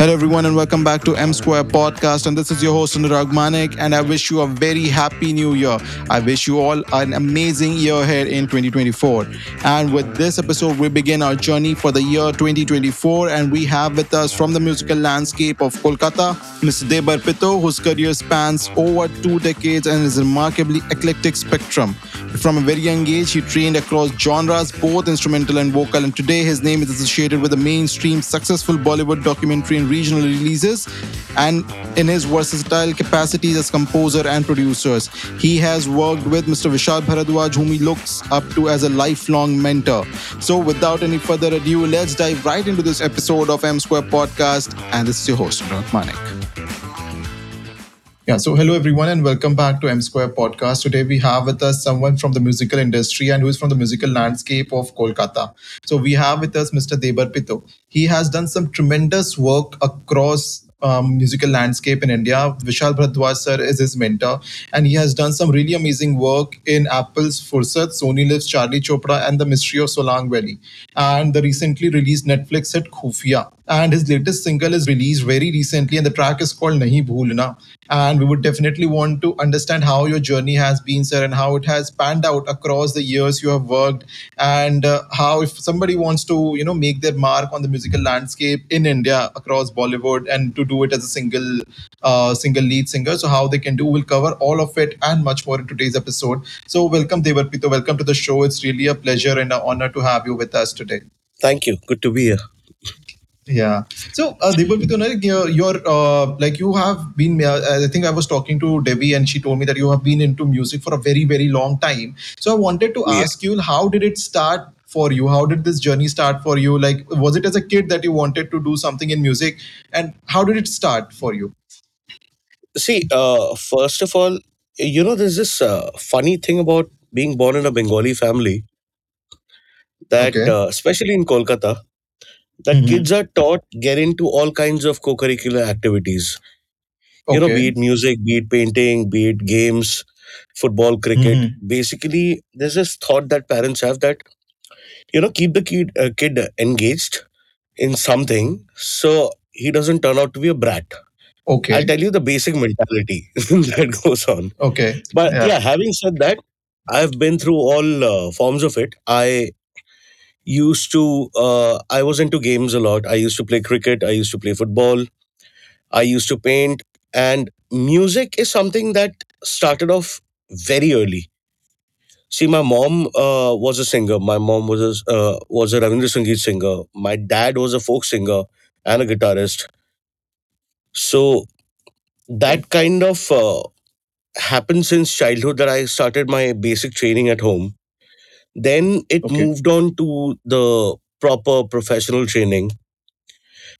Hello, everyone, and welcome back to M Square Podcast. And this is your host, Anurag Manik, and I wish you a very happy new year. I wish you all an amazing year ahead in 2024. And with this episode, we begin our journey for the year 2024. And we have with us from the musical landscape of Kolkata, Mr. Debarpito, whose career spans over two decades and is remarkably eclectic spectrum. From a very young age, he trained across genres, both instrumental and vocal, and today his name is associated with the mainstream successful Bollywood documentary and regional releases, and in his versatile capacities as composer and producers. He has worked with Mr. Vishal Bhardwaj, whom he looks up to as a lifelong mentor. So, without any further ado, let's dive right into this episode of M Square Podcast, and this is your host, Anurag Manik. Yeah, so hello everyone and welcome back to M Square Podcast. Today we have with us someone from the musical industry and who is from the musical landscape of Kolkata. So we have with us Mr. Debarpito. He has done some tremendous work across um, musical landscape in India. Vishal Bhardwaj sir is his mentor, and he has done some really amazing work in Apple's Fursat, Sony Liv's Charlie Chopra, and The Mystery of Solang Valley. And the recently released Netflix hit Khufiya. And his latest single is released very recently, and the track is called Nahin Bhoola Na. And we would definitely want to understand how your journey has been, sir, and how it has panned out across the years you have worked, and uh, how if somebody wants to, you know, make their mark on the musical landscape in India across Bollywood and to do it as a single, uh, single lead singer, so how they can do. We'll cover all of it and much more in today's episode. So welcome, Debarpito. Welcome to the show. It's really a pleasure and an honor to have you with us today. Thank you. Good to be here. Yeah. So, uh, like your, your uh, like you have been. Uh, I think I was talking to Debbie, and she told me that you have been into music for a very, very long time. So, I wanted to Yeah. ask you, how did it start for you? How did this journey start for you? Like, was it as a kid that you wanted to do something in music, and how did it start for you? See, uh, first of all, you know, there's this uh, funny thing about being born in a Bengali family that, Okay. uh, especially in Kolkata, that Mhm. kids are taught get into all kinds of co-curricular activities. You know, be it music, be it painting, be it games, football, cricket. Mhm. Basically, there's this thought that parents have that you know keep the kid uh, kid engaged in something so he doesn't turn out to be a brat. Okay. I'll tell you the basic mentality that goes on. Okay. But Yeah. yeah, having said that, I've been through all uh, forms of it. I used to, uh, I was into games a lot. I used to play cricket, I used to play football, I used to paint, and music is something that started off very early. See, my mom uh, was a singer. My mom was a, uh, was a Rabindra Sangeet singer. My dad was a folk singer and a guitarist. So that kind of uh, happened since childhood that I started my basic training at home. Then it Okay. moved on to the proper professional training.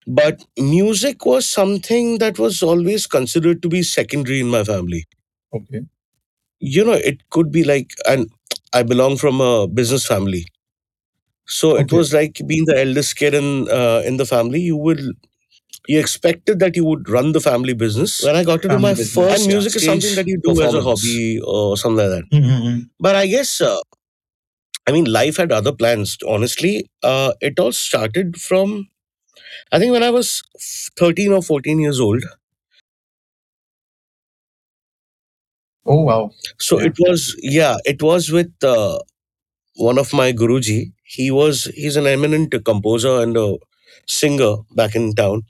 But music was something that was always considered to be secondary in my family. Okay. You know, it could be like, and I belong from a business family. So it Okay. was like being the eldest kid in uh, in the family. You will you expected that you would run the family business. When I got to do my business. first, Yeah. music is something that you do as a hobby or something like that. Mhm. But I guess uh, I mean, life had other plans. Honestly, uh, it all started from I think when I was 13 or 14 years old. Oh wow. So Yeah. it was, yeah, it was with uh, one of my Guruji. He was, he's an eminent composer and a singer back in town.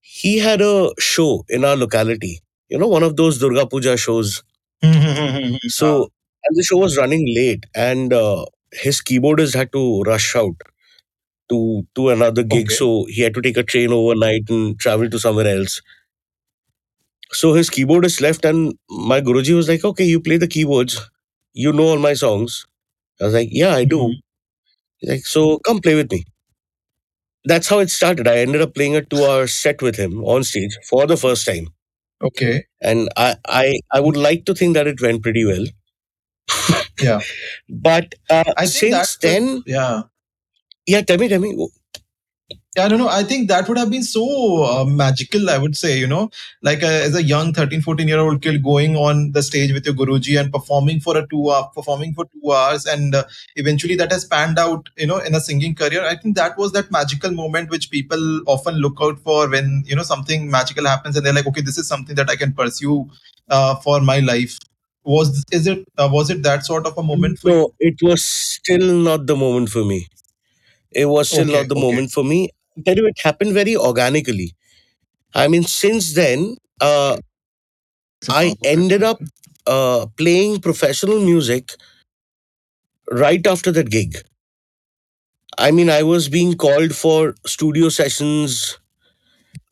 He had a show in our locality, you know, one of those Durga Puja shows. Wow. So, and the show was running late, and uh, his keyboardist had to rush out to to another gig, Okay. so he had to take a train overnight and travel to somewhere else. So his keyboardist left, and my Guruji was like, "Okay, you play the keyboards. You know all my songs." I was like, "Yeah, I do." Mhm. He's like, "So come play with me." That's how it started. I ended up playing a two-hour set with him on stage for the first time, Okay. and I I I would like to think that it went pretty well. Yeah. But uh, I think since the then, yeah. yeah, tell me, tell me. Yeah, I don't know. I think that would have been so uh, magical, I would say, you know, like uh, as a young 13, 14 year old kid going on the stage with your Guruji and performing for a two hour, performing for two hours. And uh, eventually that has panned out, you know, in a singing career. I think that was that magical moment which people often look out for when, you know, something magical happens and they're like, okay, this is something that I can pursue uh, for my life. Was, is it, uh, was it that sort of a moment for you? No, it was still not the moment for me. It was still Okay, not the okay. moment for me. I tell you, it happened very organically. I mean, since then, uh, I ended up uh, playing professional music right after that gig. I mean, I was being called for studio sessions.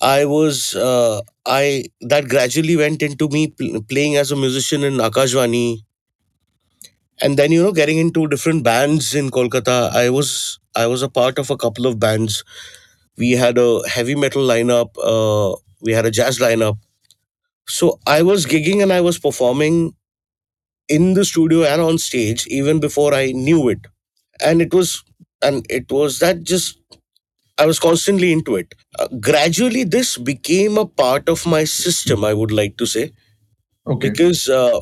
I was, uh, I that gradually went into me pl- playing as a musician in Akashvani, and then you know getting into different bands in Kolkata. I was I was a part of a couple of bands. We had a heavy metal lineup. Uh, we had a jazz lineup. So I was gigging and I was performing in the studio and on stage even before I knew it. And it was and it was that just I was constantly into it. Uh, gradually, this became a part of my system. I would like to say Okay. because uh,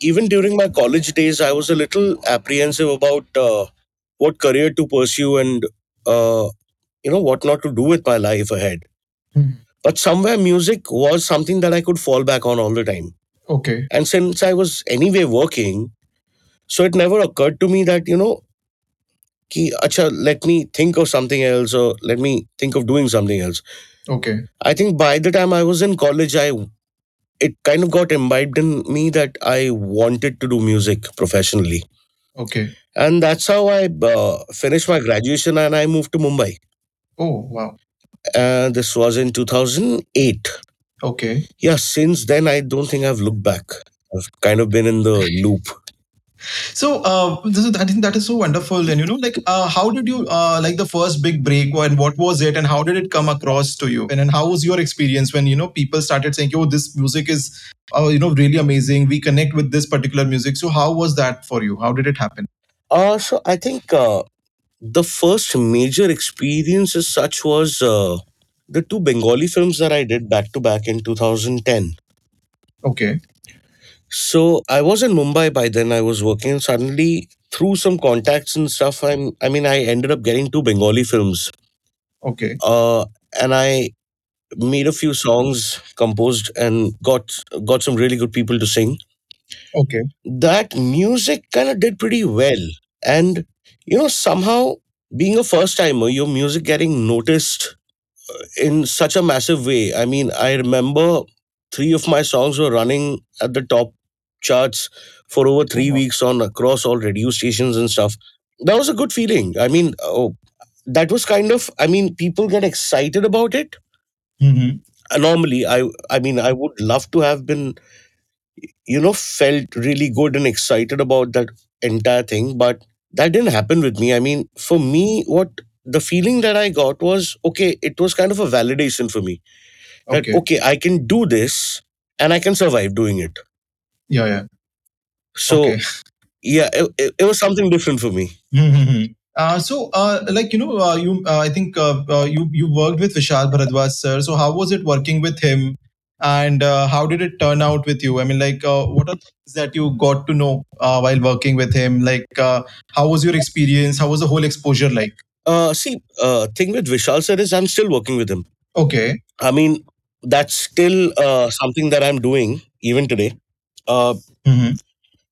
even during my college days, I was a little apprehensive about uh, what career to pursue and uh, you know what not to do with my life ahead. Mhm. But somewhere, music was something that I could fall back on all the time. Okay. And since I was anyway working, so it never occurred to me that you know ki, acha, let me think of something else or let me think of doing something else. Okay. I think by the time I was in college, I it kind of got imbibed in me that I wanted to do music professionally, Okay. and that's how I uh, finished my graduation and I moved to Mumbai. Oh, wow. And this was in 2008. Okay. Yeah, since then I don't think I've looked back. I've kind of been in the loop. So, uh, this is, I think that is so wonderful. And you know, like, uh, how did you uh, like the first big break? And what was it? And how did it come across to you? And then how was your experience when you know people started saying, "Oh, this music is, uh, you know, really amazing. We connect with this particular music." So, how was that for you? How did it happen? Uh, so I think uh, the first major experience as such was uh, the two Bengali films that I did back to back in 2010. Okay. So I was in Mumbai by then. I was working. Suddenly, through some contacts and stuff, I'm. I mean, I ended up getting two Bengali films. Okay. Uh, and I made a few songs, composed, and got got some really good people to sing. Okay. That music kind of did pretty well, and you know somehow being a first timer, your music getting noticed in such a massive way. I mean, I remember three of my songs were running at the top charts for over three wow. weeks on across all radio stations and stuff. That was a good feeling. I mean, oh, that was kind of. I mean, people get excited about it. Mm-hmm. Normally, I. I mean, I would love to have been, you know, felt really good and excited about that entire thing, but that didn't happen with me. I mean, for me, what the feeling that I got was okay. It was kind of a validation for me that Okay. okay i can do this and i can survive doing it Yeah. Yeah. so Okay. yeah it, it, it was something different for me Mhm. Uh, so, uh, like you know, uh, you uh, I think uh, uh, you you worked with Vishal Bhardwaj, sir. So, how was it working with him, and uh, how did it turn out with you? I mean, like, uh, what are things that you got to know uh, while working with him? Like, uh, how was your experience? How was the whole exposure like? uh see uh thing with vishal sir is i'm still working with him Okay. i mean that's still uh something that i'm doing even today uh hmm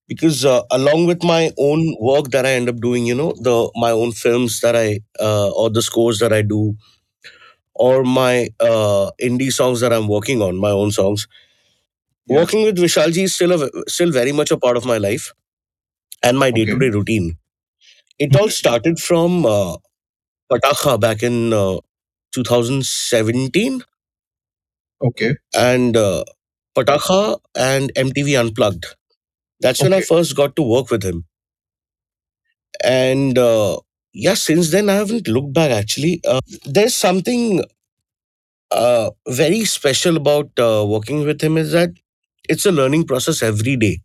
because uh, along with my own work that i end up doing you know the my own films that i uh, or the scores that i do or my uh indie songs that i'm working on my own songs Yeah. working with vishalji is still a, still very much a part of my life and my day-to-day routine It all Mhm. started from uh, Pataakha back in uh, 2017 Okay. and uh, Pataakha and MTV Unplugged. That's when I Okay. first got to work with him. And uh, yeah, since then I haven't looked back actually. Uh, there's something uh, very special about uh, working with him is that it's a learning process every day.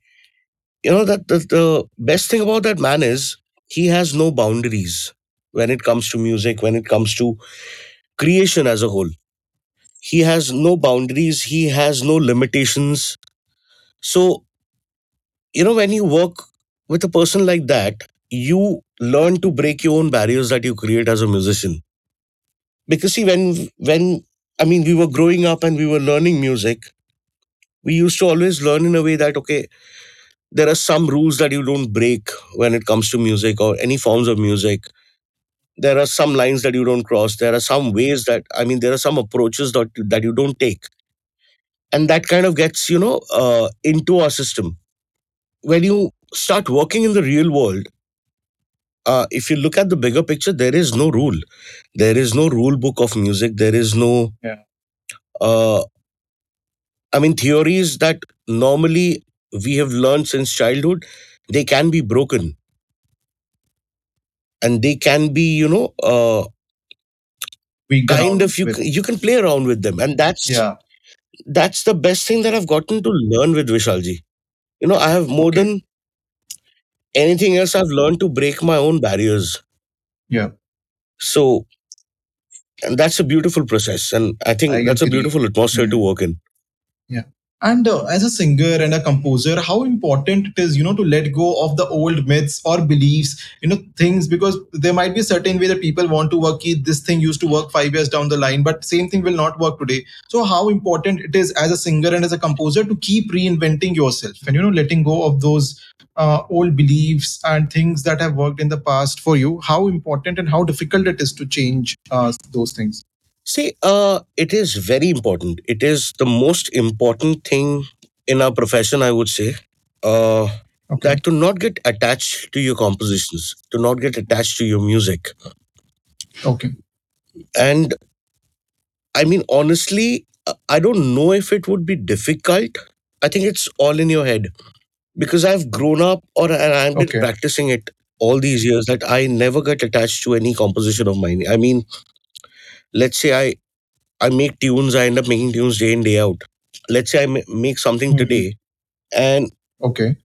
You know that the, the best thing about that man is he has no boundaries when it comes to music, when it comes to creation as a whole. He has no boundaries, he has no limitations. So, you know, when you work with a person like that, you learn to break your own barriers that you create as a musician. Because see, when when I mean we were growing up and we were learning music, we used to always learn in a way that okay, there are some rules that you don't break when it comes to music or any forms of music there are some lines that you don't cross. There are some ways that i mean there are some approaches that, that you don't take. And that kind of gets you know uh, into our system. When you start working in the real world uh, if you look at the bigger picture there is no rule. There is no rule book of music. There is no Yeah. uh, i mean theories that normally we have learned since childhood they can be broken and they can be you know uh, We kind of you c- you can play around with them and that's Yeah. that's the best thing that i've gotten to learn with vishalji you know i have more Okay. than anything else i've learned to break my own barriers Yeah. so and that's a beautiful process and i think I that's a beautiful atmosphere to Mm. work in And uh, as a singer and a composer, how important it is, you know, to let go of the old myths or beliefs, you know, things because there might be a certain way that people want to work. This thing used to work five years down the line, but same thing will not work today. So, how important it is as a singer and as a composer to keep reinventing yourself and you know, letting go of those uh, old beliefs and things that have worked in the past for you. How important and how difficult it is to change uh, those things. See uh it is very important it is the most important thing in our profession i would say uh Okay. that to not get attached to your compositions to not get attached to your music Okay. and I mean, honestly, uh, I don't know if it would be difficult. I think it's all in your head because I've grown up or and I've been Okay. practicing it all these years that I never get attached to any composition of mine. I mean, let's say I I make tunes, I end up making tunes day in day out. Let's say I ma- make something Mhm. today and Okay.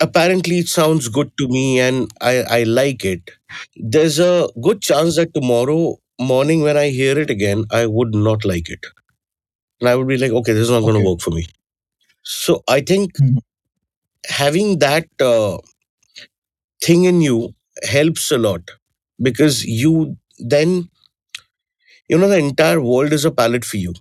apparently it sounds good to me and I I like it. There's a good chance that tomorrow morning when I hear it again, I would not like it. And I would be like, okay, this is not going to Okay. work for me. So I think Mhm. having that uh, thing in you helps a lot because you then, you know, the entire world is a palette for you.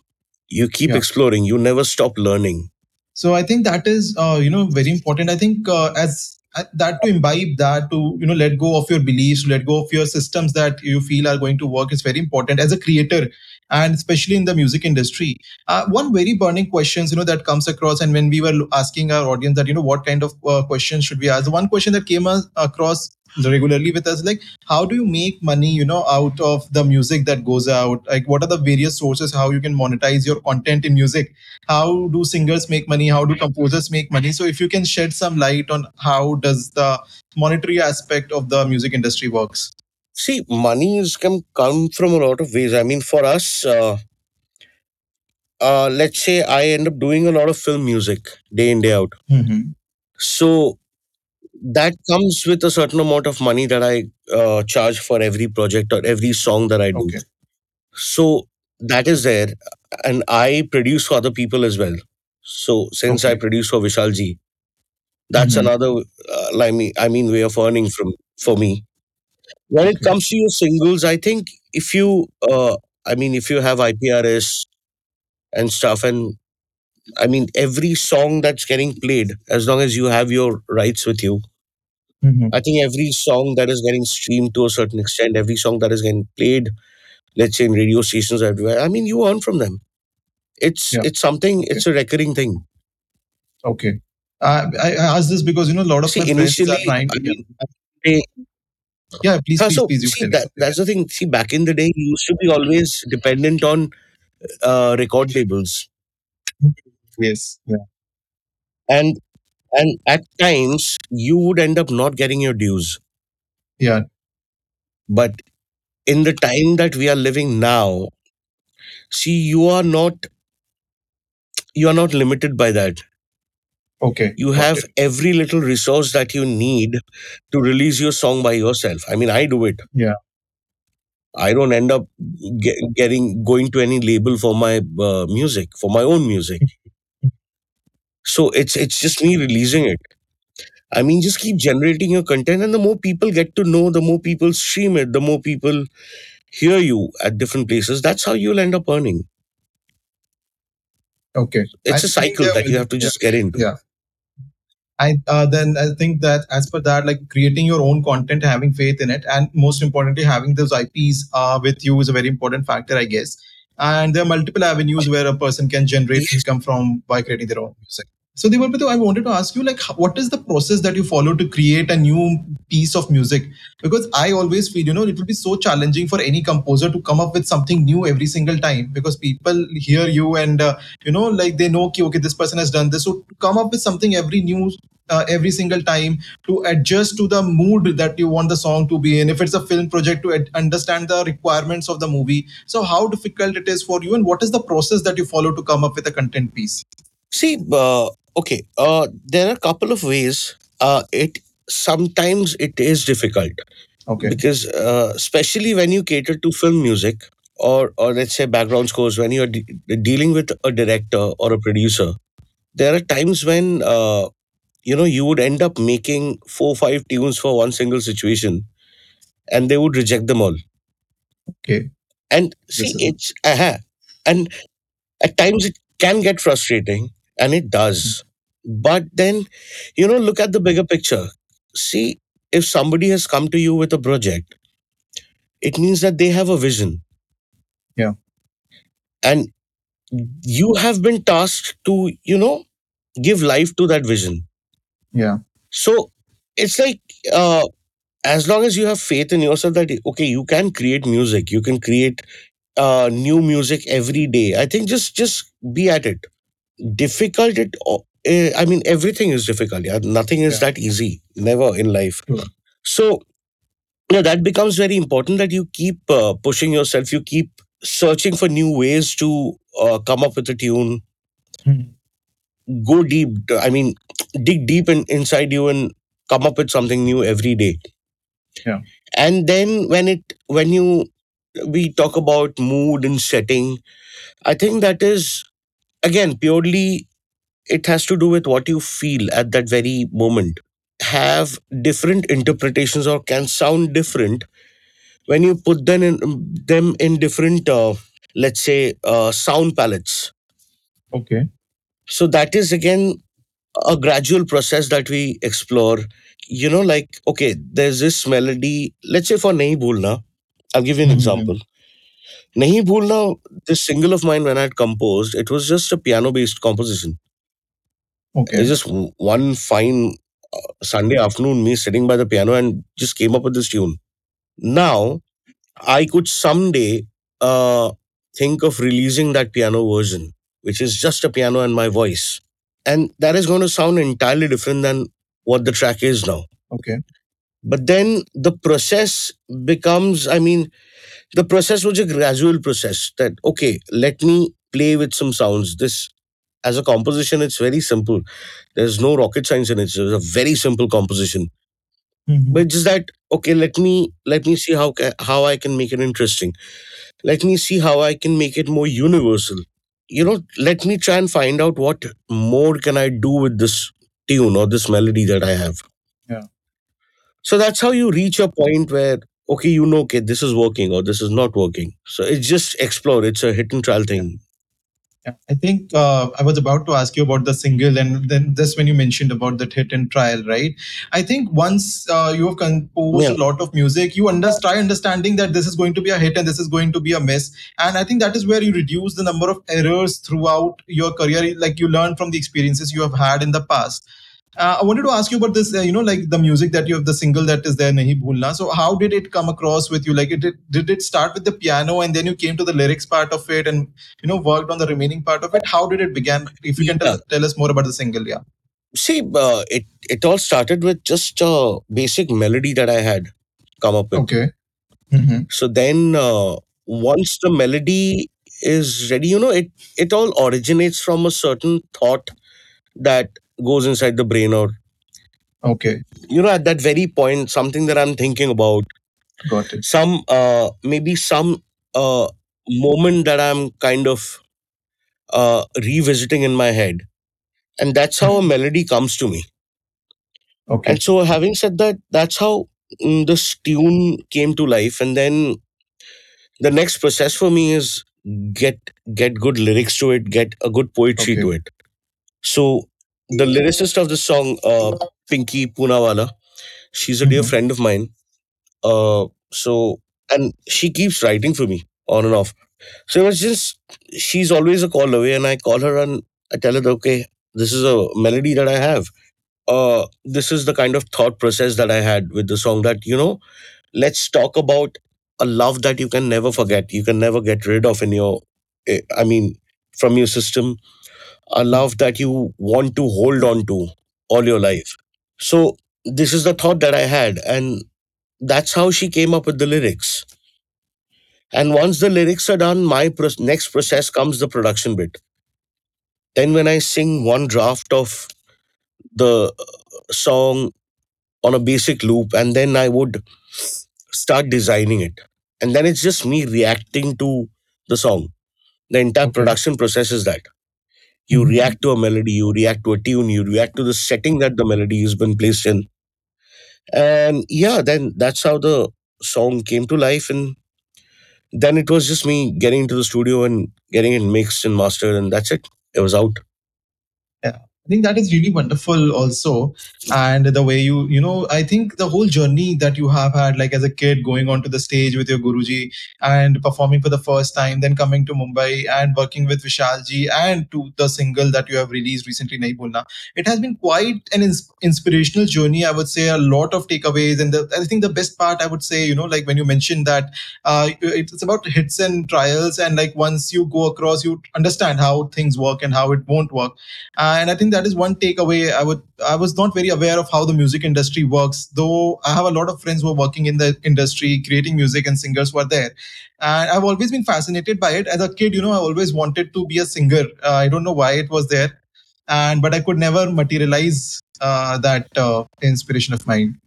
You keep Yeah. exploring, you never stop learning. So I think that is, uh, you know, very important. I think uh, as uh, that to imbibe that to you know let go of your beliefs, let go of your systems that you feel are going to work is very important as a creator, and especially in the music industry. Uh, one very burning questions you know that comes across, and when we were asking our audience that you know what kind of uh, questions should we ask, the one question that came across regularly with us like how do you make money you know out of the music that goes out like what are the various sources how you can monetize your content in music how do singers make money how do composers make money so if you can shed some light on how does the monetary aspect of the music industry works See, money is can come from a lot of ways. I mean, for us, uh, uh, let's say I end up doing a lot of film music day in, day out. mm-hmm. So that comes with a certain amount of money that I uh, charge for every project or every song that I do. okay So that is there, and I produce for other people as well. So since I produce for Vishalji, that's Mhm. another uh, I mean I mean way of earning from for me. When it comes to your singles, I think if you uh, I mean if you have IPRS and stuff, and I mean every song that's getting played, as long as you have your rights with you, Mhm. I think every song that is getting streamed to a certain extent, every song that is getting played, let's say in radio stations everywhere, I mean you earn from them. It's Yeah. it's something. It's a recurring thing. okay uh, I, I asked this because you know a lot of See, my friends are initially, trying I mean, yeah please uh, please so please see that that's the thing. See, back in the day, you used to be always dependent on uh, record labels, yes yeah and and at times you would end up not getting your dues. yeah But in the time that we are living now, see, you are not you are not limited by that. okay You have it. every little resource that you need to release your song by yourself. I mean, I do it. Yeah. I don't end up get, getting going to any label for my uh, music, for my own music. So it's it's just me releasing it. I mean, just keep generating your content, and the more people get to know, the more people stream it, the more people hear you at different places. That's how you'll end up earning. Okay. I It's a think cycle there that you have to yeah. just get into. Yeah. I uh, then I think that as per that, like creating your own content, having faith in it, and most importantly, having those IPs uh, with you is a very important factor, I guess. And there are multiple avenues where a person can generate Yes. income from by creating their own music. So, Debarpito, I wanted to ask you, like, what is the process that you follow to create a new piece of music? Because I always feel, you know, it will be so challenging for any composer to come up with something new every single time because people hear you and uh, you know like they know okay, okay this person has done this. So to come up with something every new uh, every single time to adjust to the mood that you want the song to be in if it's a film project to ad- understand the requirements of the movie. So how difficult it is for you and what is the process that you follow to come up with a content piece? See, uh, okay, uh, there are a couple of ways. Uh, it sometimes it is difficult okay because, uh, especially when you cater to film music or or let's say background scores, when you're de- dealing with a director or a producer, there are times when uh, you know you would end up making four five tunes for one single situation, and they would reject them all. okay And this see, is it's uh and at times it can get frustrating, and it does. But then you know look at the bigger picture. See if somebody has come to you with a project it means that they have a vision. Yeah. And you have been tasked to you know give life to that vision. Yeah. So it's like uh, as long as you have faith in yourself that okay you can create music you can create uh, new music every day i think just just be at it difficult it eh, i mean everything is difficult yeah. Nothing is yeah. that easy never in life. True. so yeah that becomes very important that you keep uh, pushing yourself. You keep searching for new ways to uh, come up with a tune. Mhm. go deep. I mean dig deep in, inside you and come up with something new every day. Yeah. And then when it when you we talk about mood and setting i think that is again purely it has to do with what you feel at that very moment. Have different interpretations or can sound different when you put them in them in different uh, let's say uh, sound palettes. Okay. So that is again a gradual process that we explore. You know like okay there's this melody let's say for nahi bhulna i'll give you an Mhm. example nahi bhulna this single of mine when i had composed it was just a piano based composition okay it's just w- one fine uh, sunday afternoon me sitting by the piano and just came up with this tune now I could someday uh, think of releasing that piano version, which is just a piano and my voice. And that is going to sound entirely different than what the track is now. okay But then the process becomes, I mean, the process was a gradual process that, okay, let me play with some sounds. This, as a composition, it's very simple. There's no rocket science in it. It's a very simple composition. Mhm. But just that, okay, let me let me see how how I can make it interesting let me see how i can make it more universal you know let me try and find out what more can i do with this tune or this melody that i have so that's how you reach a point where okay you know okay this is working or this is not working. So it's just explore. It's a hit and trial thing. Yeah, I think uh, I was about to ask you about the single, and then just when you mentioned about that hit and trial, right? I think once uh, you have composed yeah. a lot of music, you under- try understanding that this is going to be a hit and this is going to be a miss, and I think that is where you reduce the number of errors throughout your career, like you learn from the experiences you have had in the past. Uh, I wanted to ask you about this, uh, you know, like the music that you have, the single that is there, Nahin Bhoola Na. So, how did it come across with you? Like, it did, did it start with the piano and then you came to the lyrics part of it and, you know, worked on the remaining part of it? How did it begin? If you can tell, tell us more about the single, yeah. see uh, it it all started with just a basic melody that i had come up with Okay. hmm so then uh, once the melody is ready you know it it all originates from a certain thought that goes inside the brain or Okay. you know at that very point something that i'm thinking about Got it. some uh, maybe some uh, moment that i'm kind of uh, revisiting in my head and that's how a melody comes to me Okay. and so having said that that's how mm, this tune came to life and then the next process for me is get get good lyrics to it get a good poetry Okay. to it so the lyricist of the song uh, pinky poonawala she's a dear Mhm. friend of mine. Uh, so and she keeps writing for me on and off. So it was just she's always a call away and i call her and i tell her okay this is a melody that i have. Uh, this is the kind of thought process that i had with the song that you know let's talk about a love that you can never forget. You can never get rid of in your eh, i mean from your system a love that you want to hold on to all your life. So this is the thought that i had and that's how she came up with the lyrics. And once the lyrics are done my pro- next process comes the production bit. Then when i sing one draft of the uh, song on a basic loop and then i would start designing it. And then it's just me reacting to the song. The entire Okay. production process is that you Mhm. react to a melody you react to a tune you react to the setting that the melody has been placed in and yeah then that's how the song came to life and then it was just me getting into the studio and getting it mixed and mastered and that's it it was out. I think that is really wonderful also. And the way you, you know, I think the whole journey that you have had, like as a kid, going onto the stage with your Guruji and performing for the first time, then coming to Mumbai and working with Vishalji and to the single that you have released recently, Nahin Bhoola Na. It has been quite an ins- inspirational journey. I would say a lot of takeaways. And the, I think the best part, I would say, you know, like when you mentioned that uh, it's about hits and trials. And like once you go across, you understand how things work and how it won't work and i think that is one takeaway. I would i was not very aware of how the music industry works though i have a lot of friends who are working in the industry creating music and singers who are there. And i've always been fascinated by it. As a kid you know i always wanted to be a singer. Uh, i don't know why it was there and but i could never materialize uh, that uh, inspiration of mine.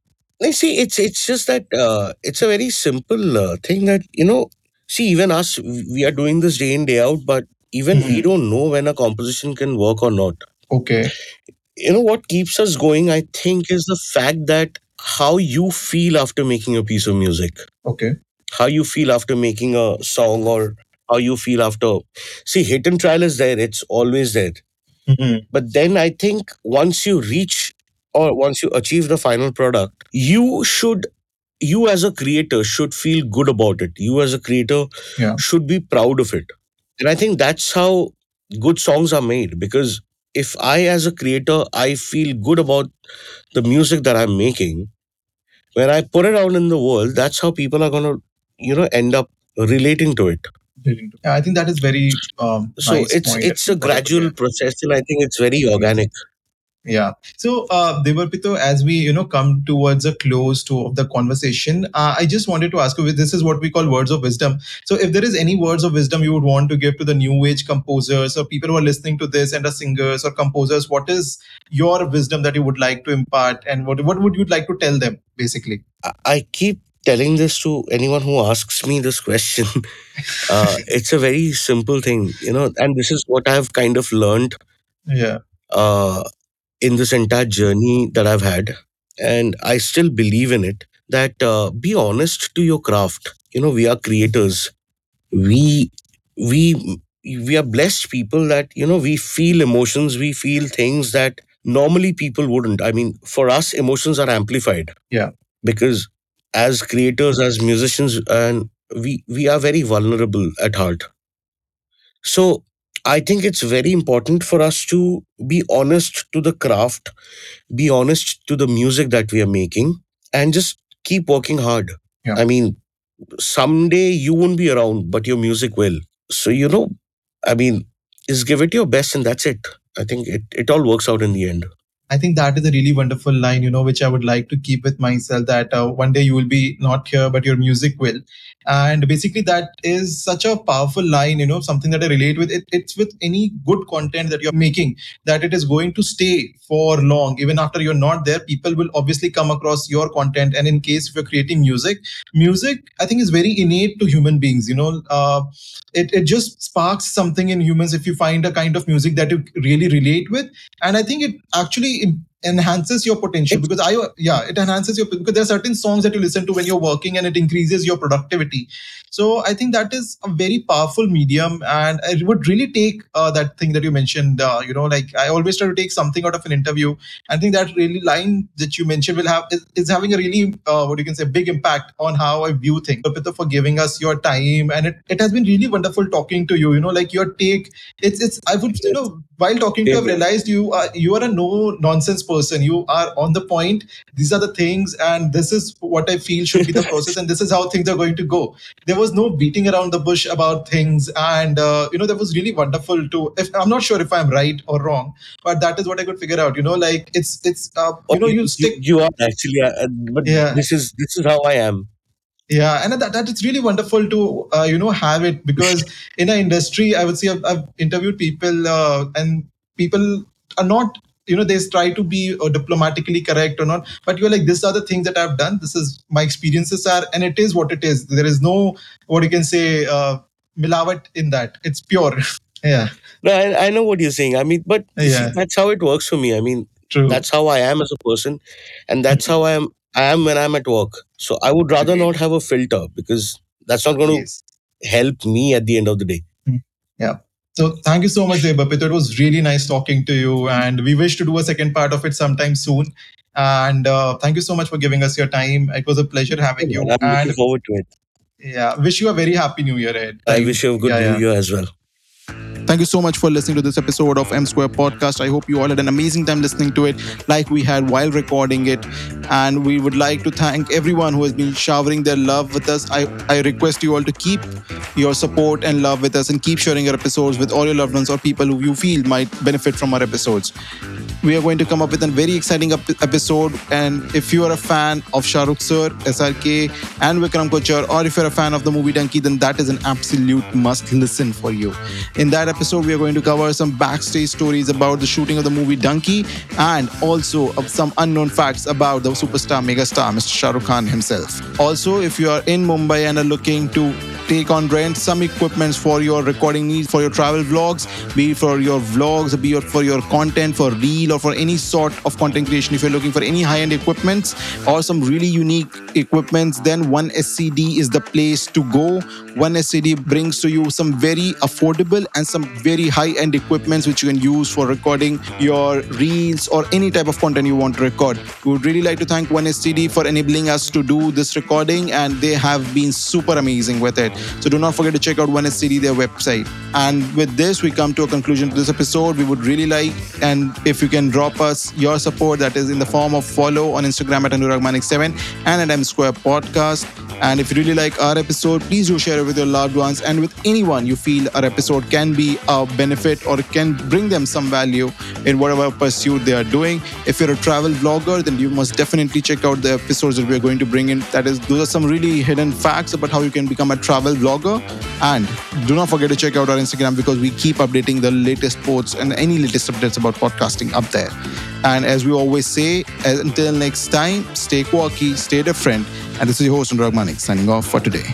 I see it's it's just that uh, it's a very simple uh, thing that you know see even us we are doing this day in day out but even we Mhm. don't know when a composition can work or not okay. You know what keeps us going i think is the fact that how you feel after making a piece of music. Okay. How you feel after making a song or how you feel after see hit and trial is there it's always there. Mhm. but then i think once you reach or once you achieve the final product you should you as a creator should feel good about it. You as a creator Yeah. should be proud of it. And i think that's how good songs are made because if i as a creator i feel good about the music that i'm making when i put it out in the world that's how people are going to you know end up relating to it. Yeah, i think that is very um, so nice it's point. it's a What I put gradual process and i think it's very organic Yeah. So, uh, Debarpito, as we you know come towards a close to of the conversation, uh, I just wanted to ask you. This is what we call words of wisdom. So, if there is any words of wisdom you would want to give to the new age composers or people who are listening to this and are singers or composers, what is your wisdom that you would like to impart, and what what would you like to tell them, basically? I- I keep telling this to anyone who asks me this question. Uh, it's a very simple thing, you know, and this is what I've kind of learned Yeah. uh, in this entire journey that I've had. And I still believe in it that uh, be honest to your craft. You know, we are creators. We, we, we are blessed people that, you know, we feel emotions, we feel things that normally people wouldn't. I mean, for us, emotions are amplified. Yeah. Because as creators, as musicians, and we we are very vulnerable at heart. So I think it's very important for us to be honest to the craft, be honest to the music that we are making, and just keep working hard. Yeah. I mean, someday you won't be around, but your music will. So you know, I mean, just give it your best, and that's it. I think it, it all works out in the end. I think that is a really wonderful line, you know, which I would like to keep with myself that uh, one day you will be not here, but your music will. And basically, that is such a powerful line, you know, something that I relate with. It, it's with any good content that you're making, that it is going to stay for long. Even after you're not there, people will obviously come across your content. And in case if you're creating music, music, I think, is very innate to human beings, you know. Uh, it, it just sparks something in humans if you find a kind of music that you really relate with and i think it actually really enhances your potential because i yeah it enhances your because there are certain songs that you listen to when you're working and it increases your productivity. So i think that is a very powerful medium and it would really take uh, that thing that you mentioned uh, you know like i always try to take something out of an interview. I think that really line that you mentioned will have is, is having a really uh, what you can say big impact on how i view things. Pita, for giving us your time and it, it has been really wonderful talking to you. You know like your take it's it's i would you know while talking to you i've realized you are you are a no nonsense person. You are on the point. These are the things, and this is what I feel should be the process, and this is how things are going to go. There was no beating around the bush about things, and uh, you know that was really wonderful to. If, I'm not sure if I'm right or wrong, but that is what I could figure out. You know, like it's it's uh, you know you, you stick. You are actually, uh, but yeah. this is this is how I am yeah and that, that it's really wonderful to uh, you know have it because in our industry i would say i've, I've interviewed people uh, and people are not you know they try to be uh, diplomatically correct or not but you're like these are the things that i've done. This is my experiences are and it is what it is. There is no what you can say uh, milawat in that. It's pure. Yeah. No I, I know what you're saying. I mean but yeah. that's how it works for me. I mean True. that's how i am as a person and that's how i am i am when i'm at work. So i would rather not have a filter because that's not going to yes. help me at the end of the day. Hmm. yeah so thank you so much, Debapit. It was really nice talking to you, and we wish to do a second part of it sometime soon. And uh, thank you so much for giving us your time. It was a pleasure having you. I'm and, looking forward to it. Yeah, wish you a very happy New Year ahead. I wish you a good yeah, New yeah. Year as well. Thank you so much for listening to this episode of M Square Podcast. I hope you all had an amazing time listening to it, like we had while recording it. And we would like to thank everyone who has been showering their love with us. I, I request you all to keep your support and love with us and keep sharing your episodes with all your loved ones or people who you feel might benefit from our episodes we are going to come up with a very exciting episode. And if you are a fan of Shahrukh Sir, SRK, and Vikram Kochhar, or if you're a fan of the movie Dunki, then that is an absolute must listen for you. In that episode, we are going to cover some backstage stories about the shooting of the movie Dunki and also some unknown facts about the superstar megastar Mr. Shah Rukh Khan himself. Also, if you are in Mumbai and are looking to take on rent some equipments for your recording needs, for your travel vlogs, be it for your vlogs, be it for your content, for reel or for any sort of content creation. If you're looking for any high-end equipments or some really unique equipments, then One SCD is the place to go. One SCD brings to you some very affordable and some very high-end equipments which you can use for recording your reels or any type of content you want to record. We would really like to thank One SCD for enabling us to do this recording, and they have been super amazing with it. So do not forget to check out One SCD, their website. And with this, we come to a conclusion to this episode. We would really like, and if you can drop us your support, that is in the form of follow on Instagram at Anuragmanik7 and at M Square Podcast. And if you really like our episode, please do share it with your loved ones and with anyone you feel our episode can be a benefit or can bring them some value in whatever pursuit they are doing. If you're a travel vlogger, then you must definitely check out the episodes that we're going to bring in. That is, those are some really hidden facts about how you can become a travel vlogger. And do not forget to check out our Instagram because we keep updating the latest posts and any latest updates about podcasting up there. And as we always say, until next time, stay quirky, stay different. And this is your host, Anurag Manik, signing off for today.